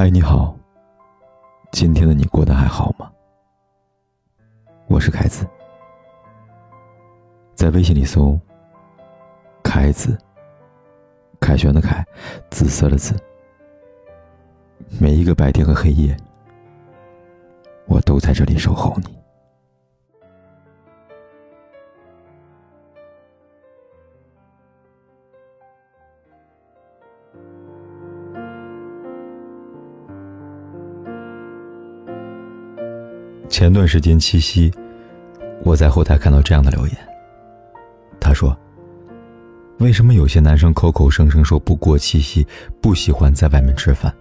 嗨，你好。今天的你过得还好吗？我是凯子，在微信里搜“凯子”，凯旋的凯，紫色的紫。每一个白天和黑夜，我都在这里守候你。前段时间七夕，我在后台看到这样的留言。他说：“为什么有些男生口口声声说不过七夕，不喜欢在外面吃饭，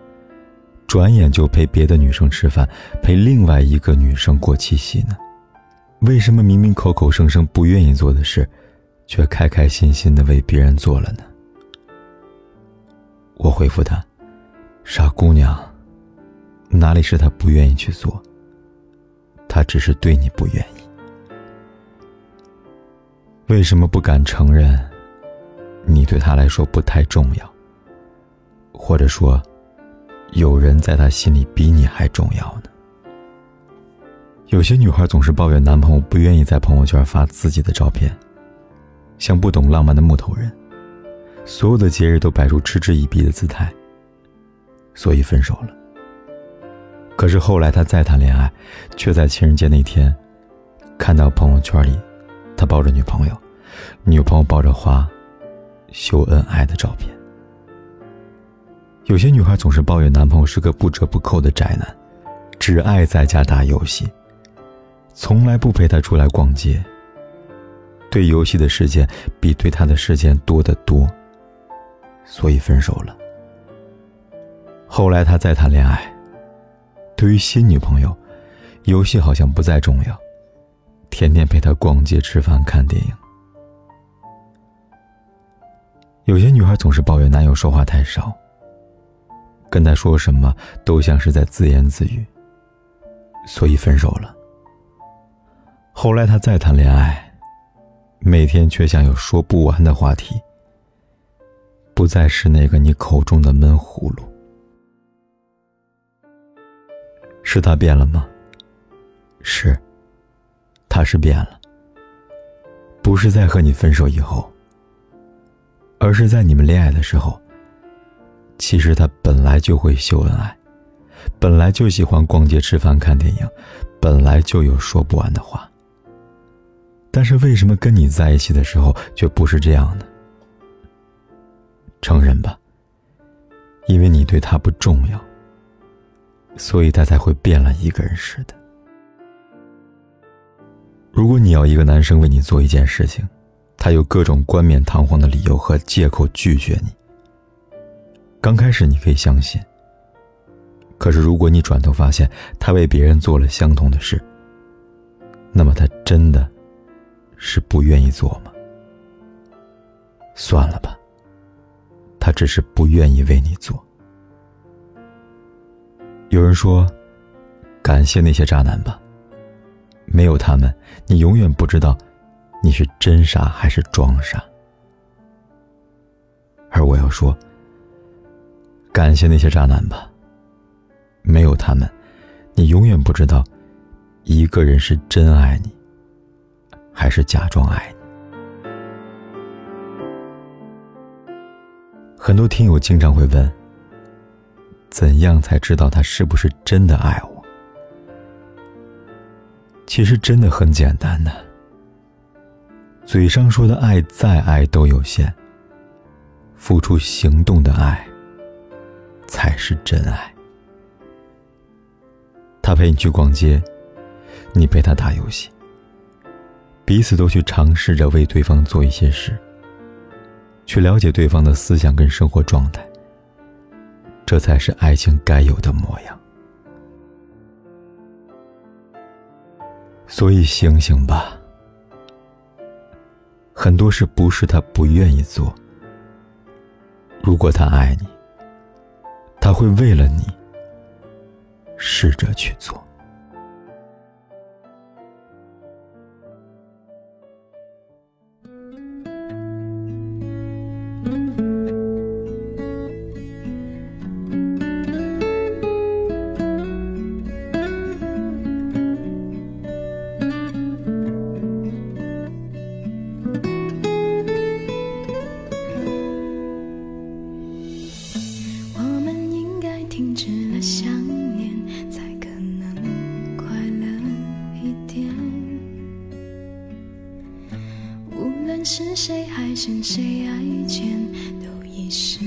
转眼就陪别的女生吃饭，陪另外一个女生过七夕呢？为什么明明口口声声不愿意做的事，却开开心心的为别人做了呢？”我回复他：“傻姑娘，哪里是他不愿意去做？”他只是对你不愿意，为什么不敢承认？你对他来说不太重要，或者说，有人在他心里比你还重要呢？有些女孩总是抱怨男朋友不愿意在朋友圈发自己的照片，像不懂浪漫的木头人，所有的节日都摆出嗤之以鼻的姿态，所以分手了。可是后来他再谈恋爱，却在情人节那天，看到朋友圈里，他抱着女朋友，女朋友抱着花，秀恩爱的照片。有些女孩总是抱怨男朋友是个不折不扣的宅男，只爱在家打游戏，从来不陪她出来逛街。对游戏的时间比对他的时间多得多，所以分手了。后来他再谈恋爱。对于新女朋友，游戏好像不再重要，天天陪她逛街、吃饭、看电影。有些女孩总是抱怨男友说话太少，跟他说什么都像是在自言自语，所以分手了。后来他再谈恋爱，每天却像有说不完的话题，不再是那个你口中的闷葫芦。是他变了吗？是，他是变了。不是在和你分手以后，而是在你们恋爱的时候。其实他本来就会秀恩爱，本来就喜欢逛街、吃饭、看电影，本来就有说不完的话。但是为什么跟你在一起的时候却不是这样呢？承认吧，因为你对他不重要。所以他才会变了一个人似的。如果你要一个男生为你做一件事情，他有各种冠冕堂皇的理由和借口拒绝你，刚开始你可以相信。可是如果你转头发现他为别人做了相同的事，那么他真的是不愿意做吗？算了吧，他只是不愿意为你做。有人说：“感谢那些渣男吧，没有他们，你永远不知道你是真傻还是装傻。”而我要说：“感谢那些渣男吧，没有他们，你永远不知道一个人是真爱你，还是假装爱你。”很多听友经常会问。怎样才知道他是不是真的爱我？其实真的很简单的，嘴上说的爱再爱都有限，付出行动的爱才是真爱。他陪你去逛街，你陪他打游戏，彼此都去尝试着为对方做一些事，去了解对方的思想跟生活状态。这才是爱情该有的模样。所以醒醒吧，很多事不是他不愿意做。如果他爱你，他会为了你试着去做。停止了想念，才可能快乐一点。无论是谁还是谁爱前，都已是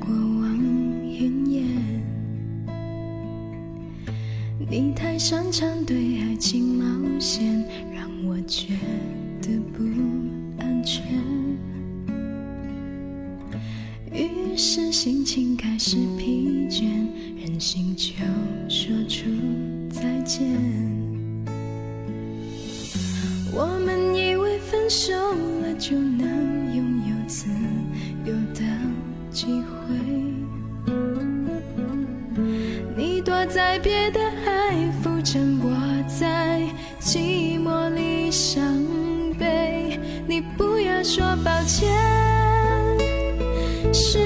过往云烟。你太擅长对爱情冒险，让我觉得不安全。于是心情开始疲倦，任性就说出再见。我们以为分手了就能拥有自由的机会，你躲在别的海浮沉，我在寂寞里伤悲。你不要说抱歉。是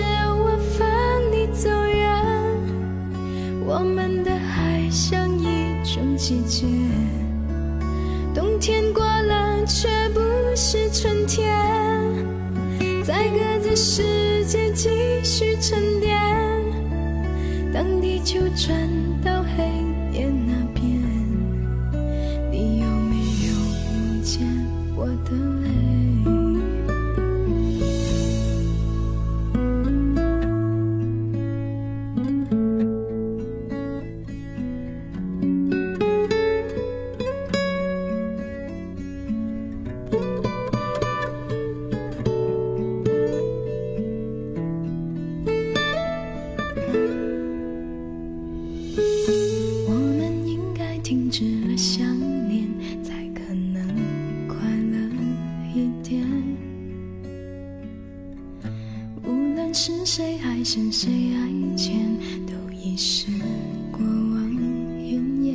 等季节，冬天过了却不是春天，在各自世界继续沉淀，当地球转到黑夜那边，你有没有梦见我的？一点。无论是谁还是谁爱前，都已是过往云烟。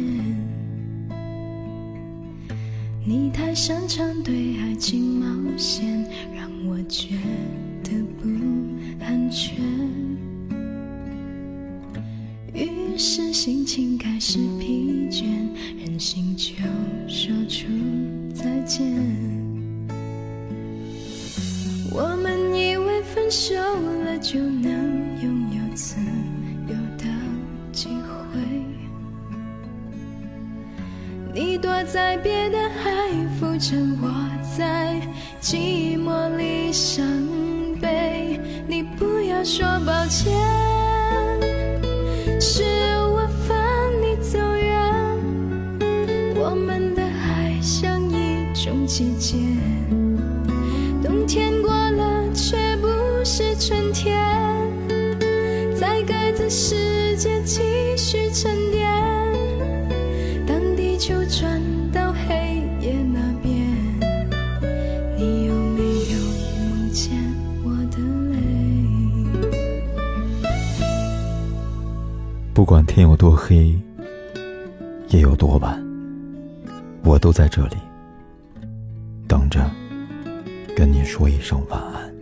你太擅长对爱情冒险，让我觉得不安全。于是心情开始瘦了就能拥有自由的机会，你躲在别的海浮沉，我在寂寞里伤悲。你不要说抱歉。在各自世界继续沉淀，当地球转到黑夜那边，你有没有梦见我的泪？不管天有多黑，夜有多晚，我都在这里等着，跟你说一声晚安。